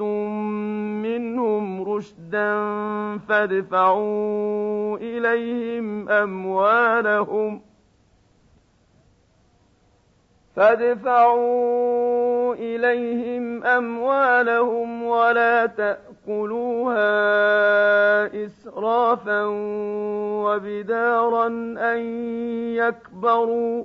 أَخَذْتُم مِّنْهُمْ رُشْدًا فَادْفَعُوا إِلَيْهِمْ أَمْوَالَهُمْ فادفعوا إليهم أموالهم ولا تأكلوها إسرافا وبدارا أن يكبروا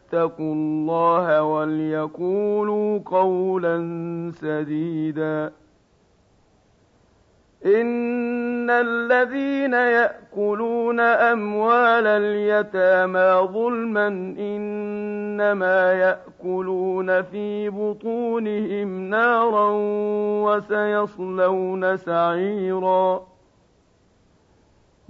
فاتقوا الله وليقولوا قولا سديدا. إن الذين يأكلون أموال اليتامى ظلما إنما يأكلون في بطونهم نارا وسيصلون سعيرا.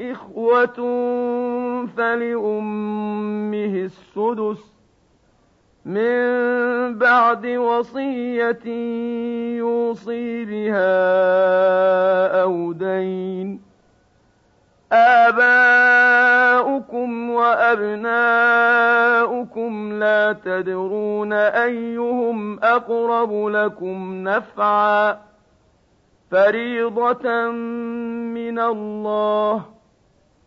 إخوة فلأمه السدس من بعد وصية يوصي بها أو دين آباؤكم وأبناؤكم لا تدرون أيهم أقرب لكم نفعا فريضة من الله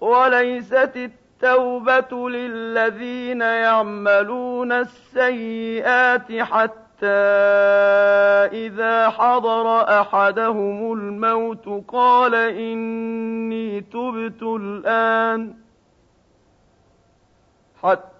وليست التوبة للذين يعملون السيئات حتى إذا حضر أحدهم الموت قال إني تبت الآن حتى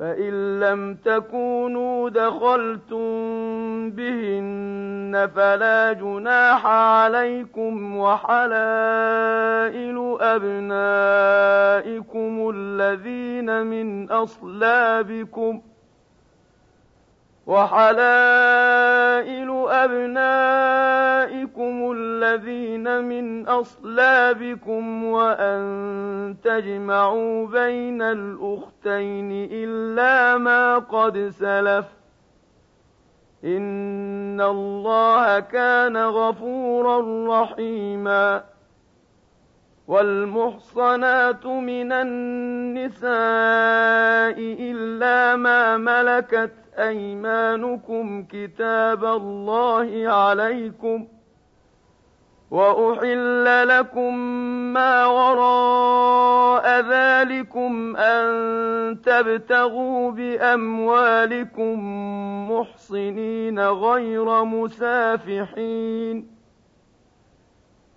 فإن لم تكونوا دخلتم بهن فلا جناح عليكم وحلائل أبنائكم الذين من أصلابكم ۖ وحلائل أبنائكم الذين من أصلابكم وأن تجمعوا بين الأختين إلا ما قد سلف إن الله كان غفورا رحيما والمحصنات من النساء إلا ما ملكت أيمانكم كتاب الله عليكم وأحل لكم ما وراء ذلكم أن تبتغوا بأموالكم محصنين غير مسافحين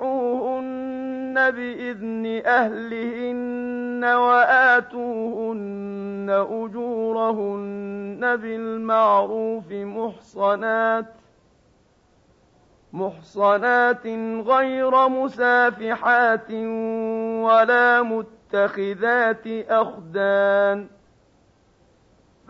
فانكحوهن بإذن أهلهن وآتوهن أجورهن بالمعروف محصنات محصنات غير مسافحات ولا متخذات أخدان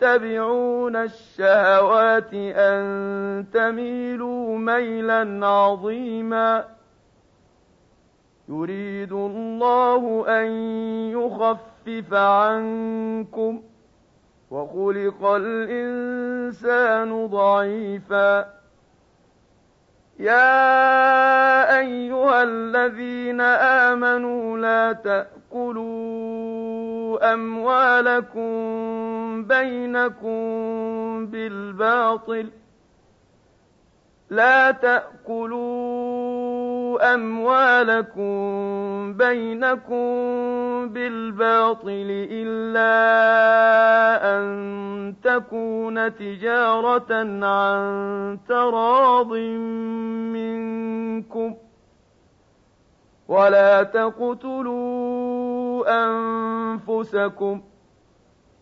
تتبعون الشهوات أن تميلوا ميلا عظيما. يريد الله أن يخفف عنكم وخلق الإنسان ضعيفا. يا أيها الذين آمنوا لا تأكلوا أموالكم بينكم بالباطل لا تأكلوا أموالكم بينكم بالباطل إلا أن تكون تجارة عن تراض منكم ولا تقتلوا أنفسكم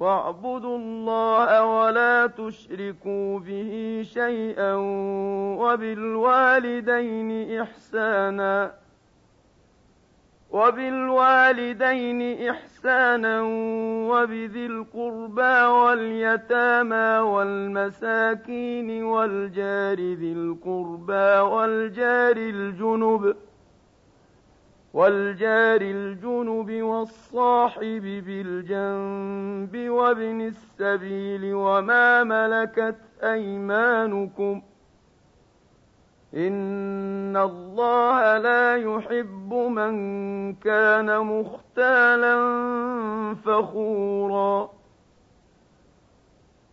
واعبدوا الله ولا تشركوا به شيئا وبالوالدين إحسانا وبالوالدين إحسانا وبذي القربى واليتامى والمساكين والجار ذي القربى والجار الجنب ۖ والجار الجنب والصاحب بالجنب وابن السبيل وما ملكت أيمانكم إن الله لا يحب من كان مختالا فخورا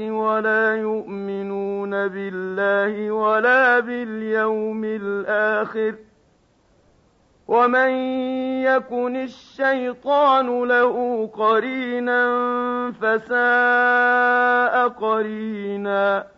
ولا يؤمنون بالله ولا باليوم الآخر. ومن يكن الشيطان له قرينا فساء قرينا.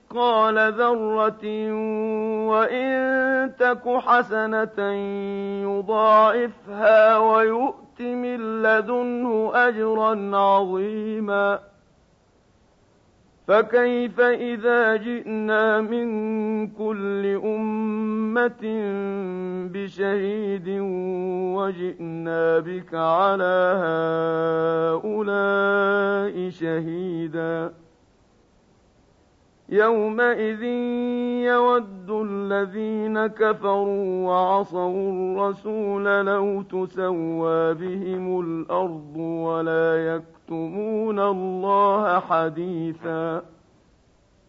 مثقال ذرة وإن تك حسنة يضاعفها ويؤت من لدنه أجرا عظيما فكيف إذا جئنا من كل أمة بشهيد وجئنا بك على هؤلاء شهيداً يومئذ يود الذين كفروا وعصوا الرسول لو تسوى بهم الأرض ولا يكتمون الله حديثا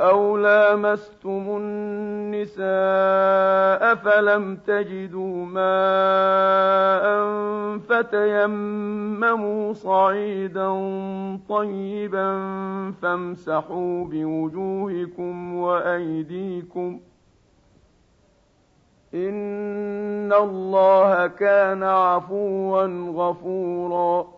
أو لامستم النساء فلم تجدوا ماء فتيمموا صعيدا طيبا فامسحوا بوجوهكم وأيديكم إن الله كان عفوا غفورا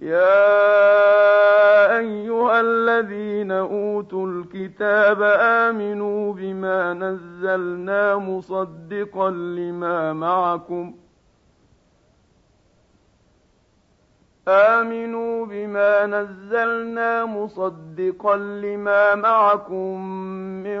يا أيها الذين أوتوا الكتاب آمنوا بما نزلنا مصدقا لما معكم ۖ آمنوا بما نزلنا مصدقا لما معكم من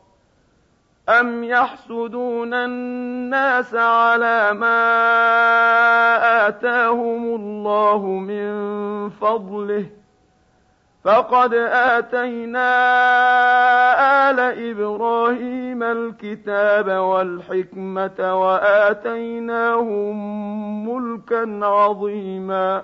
أم يحسدون الناس على ما آتاهم الله من فضله فقد آتينا آل إبراهيم الكتاب والحكمة وآتيناهم ملكا عظيما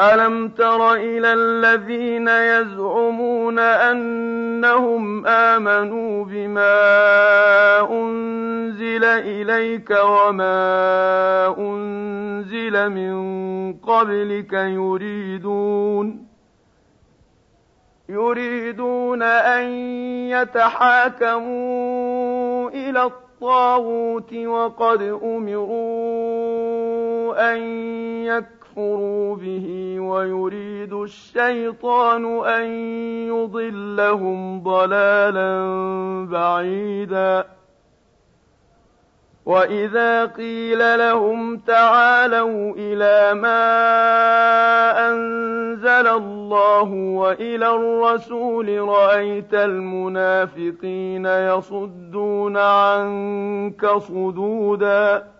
ألم تر إلى الذين يزعمون أنهم آمنوا بما أنزل إليك وما أنزل من قبلك يريدون يريدون أن يتحاكموا إلى الطاغوت وقد أمروا أن يكفروا ليكفروا به ويريد الشيطان أن يضلهم ضلالا بعيدا وإذا قيل لهم تعالوا إلى ما أنزل الله وإلى الرسول رأيت المنافقين يصدون عنك صدوداً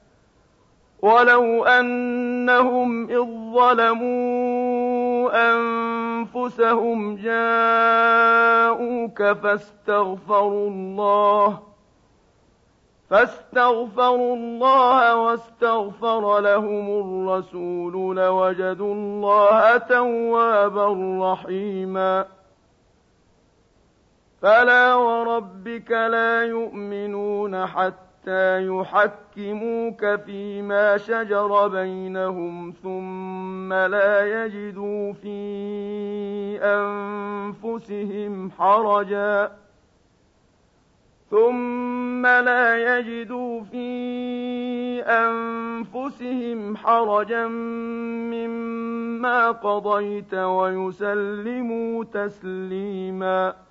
ولو أنهم إذ ظلموا أنفسهم جاءوك فاستغفروا الله فاستغفروا الله واستغفر لهم الرسول لوجدوا الله توابا رحيما فلا وربك لا يؤمنون حتى حتى يحكموك فيما شجر بينهم ثم لا يجدوا في أنفسهم حرجا. ثم لا يجدوا في أنفسهم حرجا مما قضيت ويسلموا تسليما.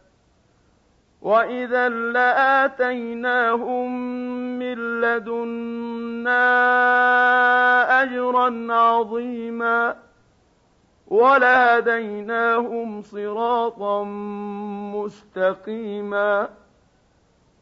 وإذا لآتيناهم من لدنا أجرا عظيما ولهديناهم صراطا مستقيما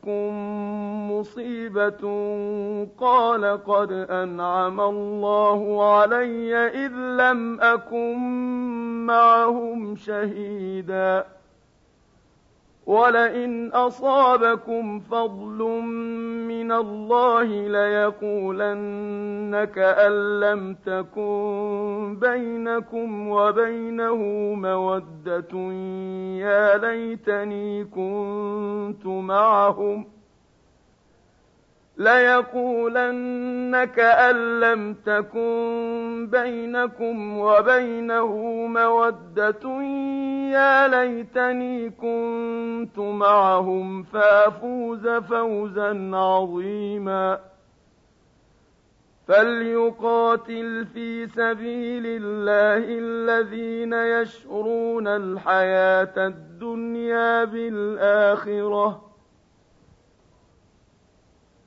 تُصِبْكُم مُّصِيبَةٌ قَالَ قَدْ أَنْعَمَ اللَّهُ عَلَيَّ إِذْ لَمْ أَكُن مَّعَهُمْ شَهِيدًا. وَلَئِنْ أَصَابَكُمْ فَضْلٌ مِّنَ اللَّهِ لَيَقُولَنَّ كَأَن لَّمْ تَكُن بَيْنَكُمْ وَبَيْنَهُ مَوَدَّةٌ يَا لَيْتَنِي كُنتُ مَعَهُمْ ۚ ليقولن كأن لم تكن بينكم وبينه مودة يا ليتني كنت معهم فأفوز فوزا عظيما. فليقاتل في سبيل الله الذين يشرون الحياة الدنيا بالآخرة.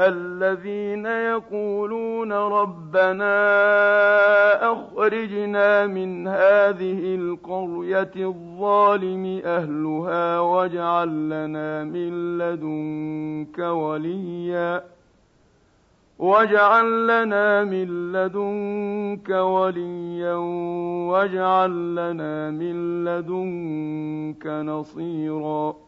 الذين يقولون ربنا أخرجنا من هذه القرية الظالم أهلها واجعل لنا من لدنك وليا. واجعل لنا من لدنك وليا واجعل لنا من لدنك نصيرا.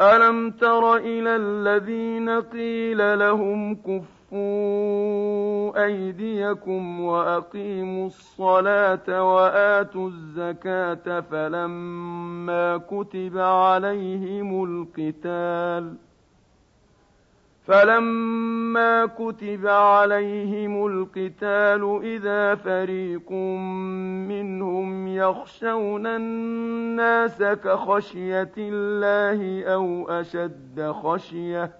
ألم تر إلى الذين قيل لهم كفوا أيديكم وأقيموا الصلاة وآتوا الزكاة فلما كتب عليهم القتال ۖ فلما كتب عليهم القتال اذا فريق منهم يخشون الناس كخشيه الله أو اشد خشيه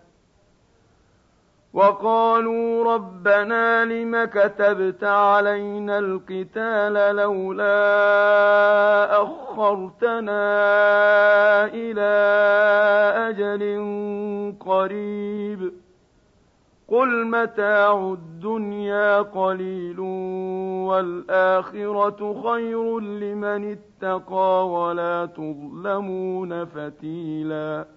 وقالوا ربنا لم كتبت علينا القتال لولا أخرتنا إلى أجل قريب قل متاع الدنيا قليل والآخرة خير لمن اتقى ولا تظلمون فتيلاً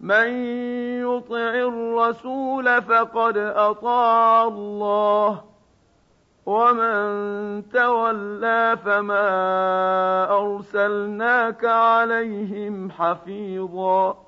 من يطع الرسول فقد أطاع الله ومن تولى فما أرسلناك عليهم حفيظا.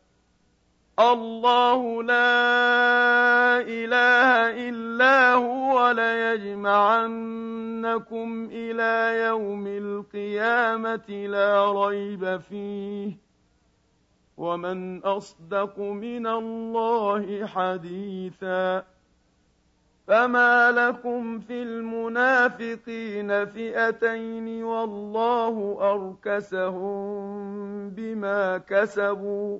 الله لا إله إلا هو ليجمعنكم إلى يوم القيامة لا ريب فيه ومن أصدق من الله حديثا فما لكم في المنافقين فئتين والله أركسهم بما كسبوا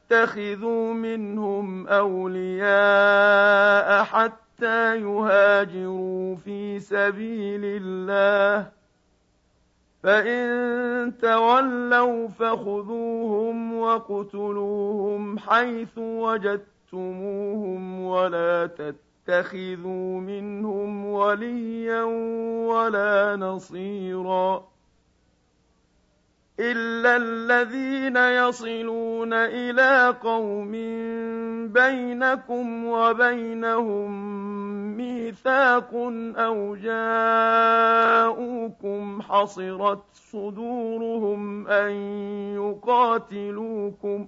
تتخذوا منهم أولياء حتى يهاجروا في سبيل الله. فإن تولوا فخذوهم وَاقْتُلُوهُمْ حيث وجدتموهم ولا تتخذوا منهم وليا ولا نصيرا. إلا الذين يصلون إلى قوم بينكم وبينهم ميثاق أو جاءوكم حصرت صدورهم أن يقاتلوكم ۖ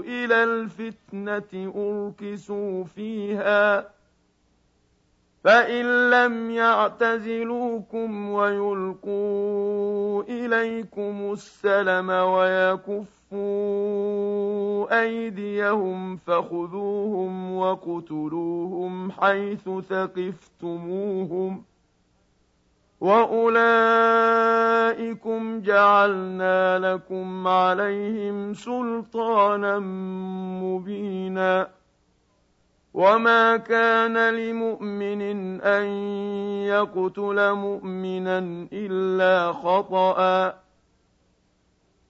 إلى الفتنة أركسوا فيها فإن لم يعتزلوكم ويلقوا إليكم السلم ويكفوا أيديهم فخذوهم وقتلوهم حيث ثقفتموهم وأولئكم جعلنا لكم عليهم سلطانا مبينا وما كان لمؤمن أن يقتل مؤمنا إلا خطأ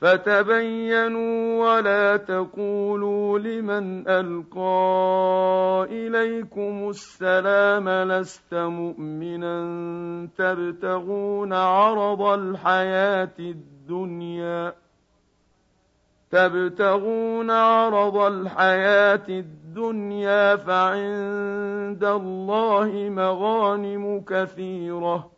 فتبينوا ولا تقولوا لمن ألقى إليكم السلام لست مؤمنا تبتغون عرض الحياة الدنيا تبتغون عرض الحياة الدنيا فعند الله مغانم كثيرة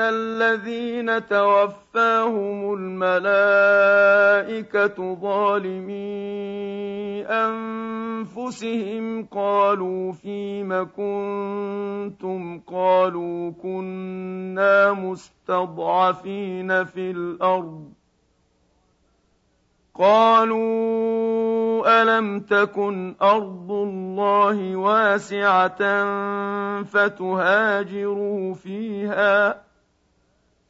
الذين توفاهم الملائكة ظالمي أنفسهم قالوا فيم كنتم قالوا كنا مستضعفين في الأرض قالوا الم تكن ارض الله واسعه فتهاجروا فيها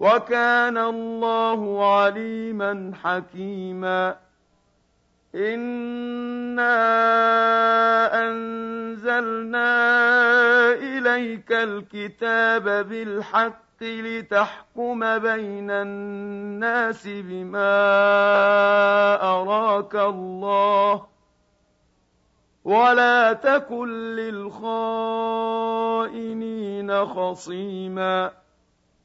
وكان الله عليما حكيما. انا انزلنا اليك الكتاب بالحق لتحكم بين الناس بما اراك الله ولا تكن للخائنين خصيما.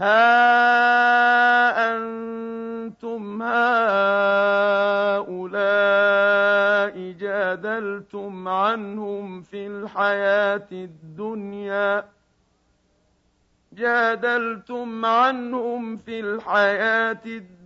ها أنتم هؤلاء جادلتم عنهم في الحياة الدنيا. جادلتم عنهم في الحياة الدنيا.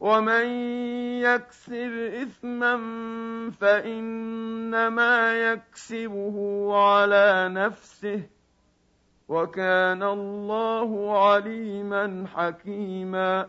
ومن يكسب اثما فانما يكسبه على نفسه وكان الله عليما حكيما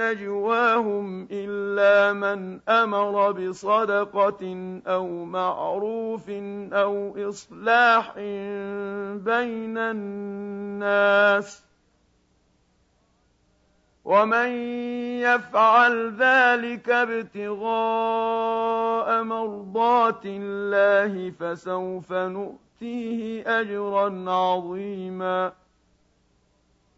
نجواهم إلا من أمر بصدقة أو معروف أو إصلاح بين الناس ومن يفعل ذلك ابتغاء مرضات الله فسوف نؤتيه أجرا عظيما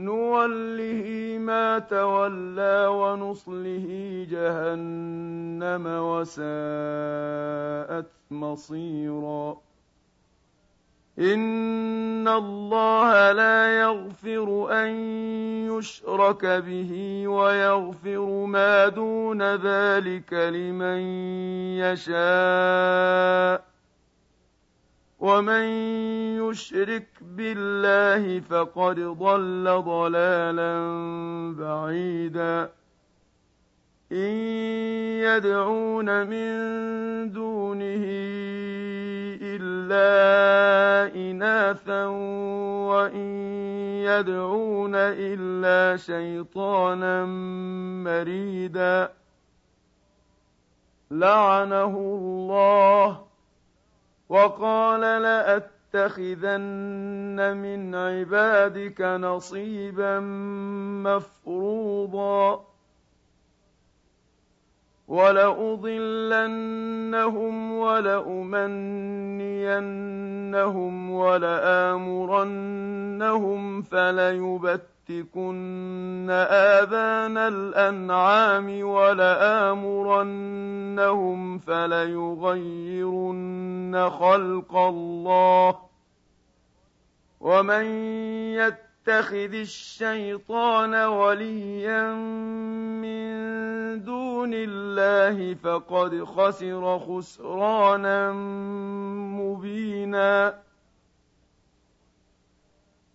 نوله ما تولى ونصله جهنم وساءت مصيرا ان الله لا يغفر ان يشرك به ويغفر ما دون ذلك لمن يشاء ومن يشرك بالله فقد ضل ضلالا بعيدا ان يدعون من دونه الا اناثا وان يدعون الا شيطانا مريدا لعنه الله وقال لأتخذن من عبادك نصيبا مفروضا ولأضلنهم ولأمنينهم ولآمرنهم فليبتكن آذان الأنعام ولآمرنهم فليغيرن خلق الله ومن يتخذ الشيطان وليا من دون الله فقد خسر خسرانا مبينا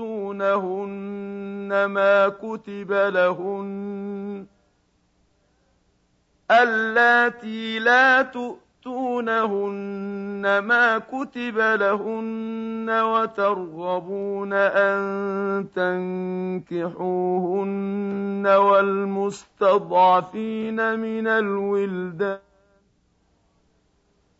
تؤتونهن ما كتب لهن اللاتي لا تؤتونهن ما كتب لهن وترغبون أن تنكحوهن والمستضعفين من الولدان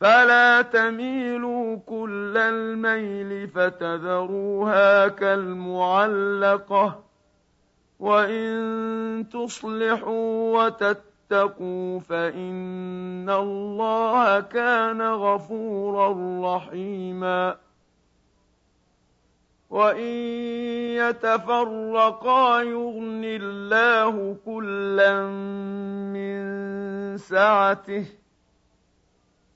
فلا تميلوا كل الميل فتذروها كالمعلقه وان تصلحوا وتتقوا فإن الله كان غفورا رحيما وإن يتفرقا يغن الله كلا من سعته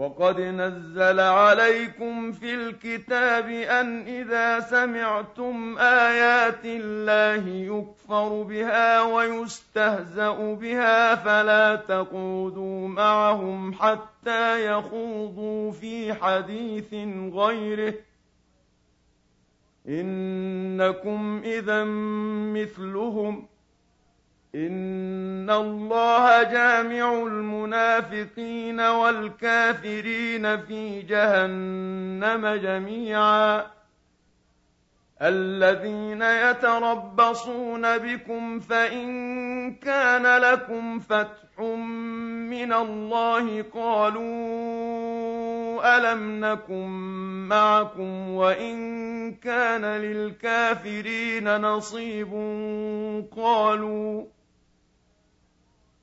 وقد نزل عليكم في الكتاب أن إذا سمعتم آيات الله يكفر بها ويستهزأ بها فلا تقودوا معهم حتى يخوضوا في حديث غيره. إنكم إذا مثلهم. إن الله جامع المنافقين والكافرين في جهنم جميعا الذين يتربصون بكم فإن كان لكم فتح من الله قالوا ألم نكن معكم وإن كان للكافرين نصيب قالوا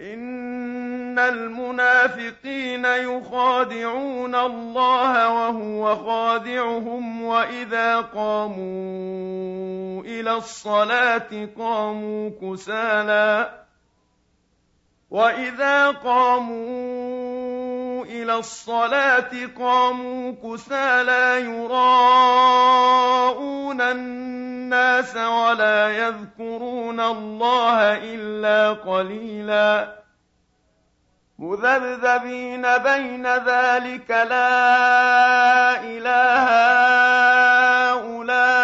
إن المنافقين يخادعون الله وهو خادعهم وإذا قاموا إلى الصلاة قاموا كسالى وإذا قاموا إلى الصلاة قاموا كسالى يراءون الناس ولا يذكرون الله إلا قليلا. مذبذبين بين ذلك لا إله هؤلاء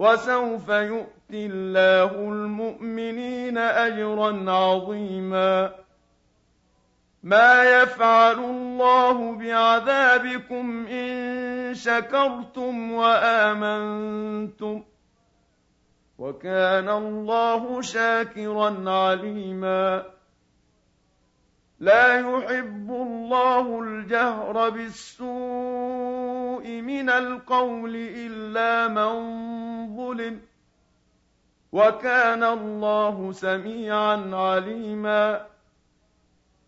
وسوف يؤتي الله المؤمنين أجرا عظيما. ما يفعل الله بعذابكم إن شكرتم وآمنتم وكان الله شاكرا عليما. لا يحب الله الجهر بالسوء من القول إلا من ظلم وكان الله سميعا عليما.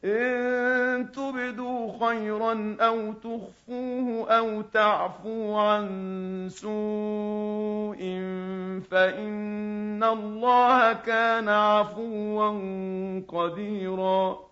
إن تبدوا خيرا أو تخفوه أو تعفوا عن سوء فإن الله كان عفوا قديرا.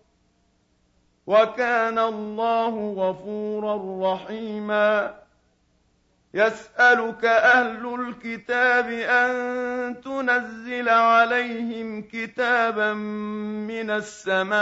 وكان الله غفورا رحيما. يسألك أهل الكتاب أن تنزل عليهم كتابا من السماء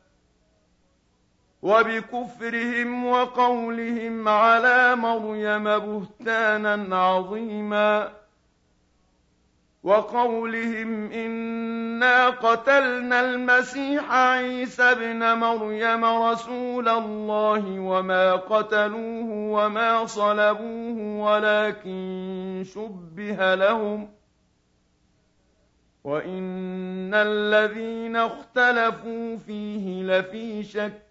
وبكفرهم وقولهم على مريم بهتانا عظيما وقولهم إنا قتلنا المسيح عيسى ابن مريم رسول الله وما قتلوه وما صلبوه ولكن شبه لهم وإن الذين اختلفوا فيه لفي شك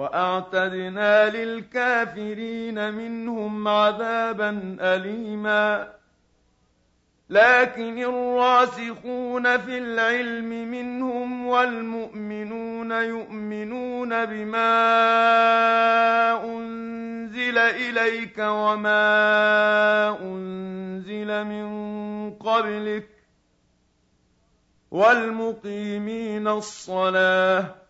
وأعتدنا للكافرين منهم عذابا اليما. لكن الراسخون في العلم منهم والمؤمنون يؤمنون بما أنزل إليك وما أنزل من قبلك. والمقيمين الصلاة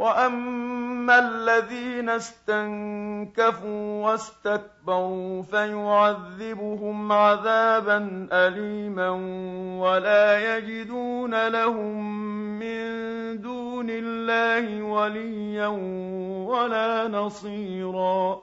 وأما الذين استنكفوا واستكبروا فيعذبهم عذابا أليما ولا يجدون لهم من دون دون الله وليا ولا نصيرا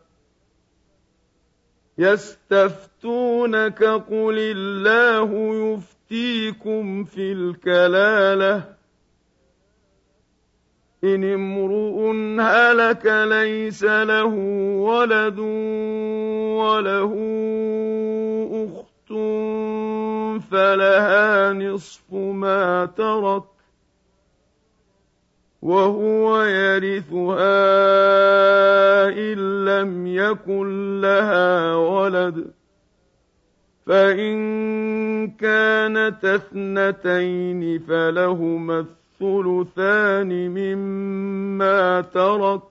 يستفتونك قل الله يفتيكم في الكلالة. إن امرؤ هلك ليس له ولد وله أخت فلها نصف ما ترك. وهو يرثها إن لم يكن لها ولد. فإن كانت اثنتين فلهما الثلثان مما ترك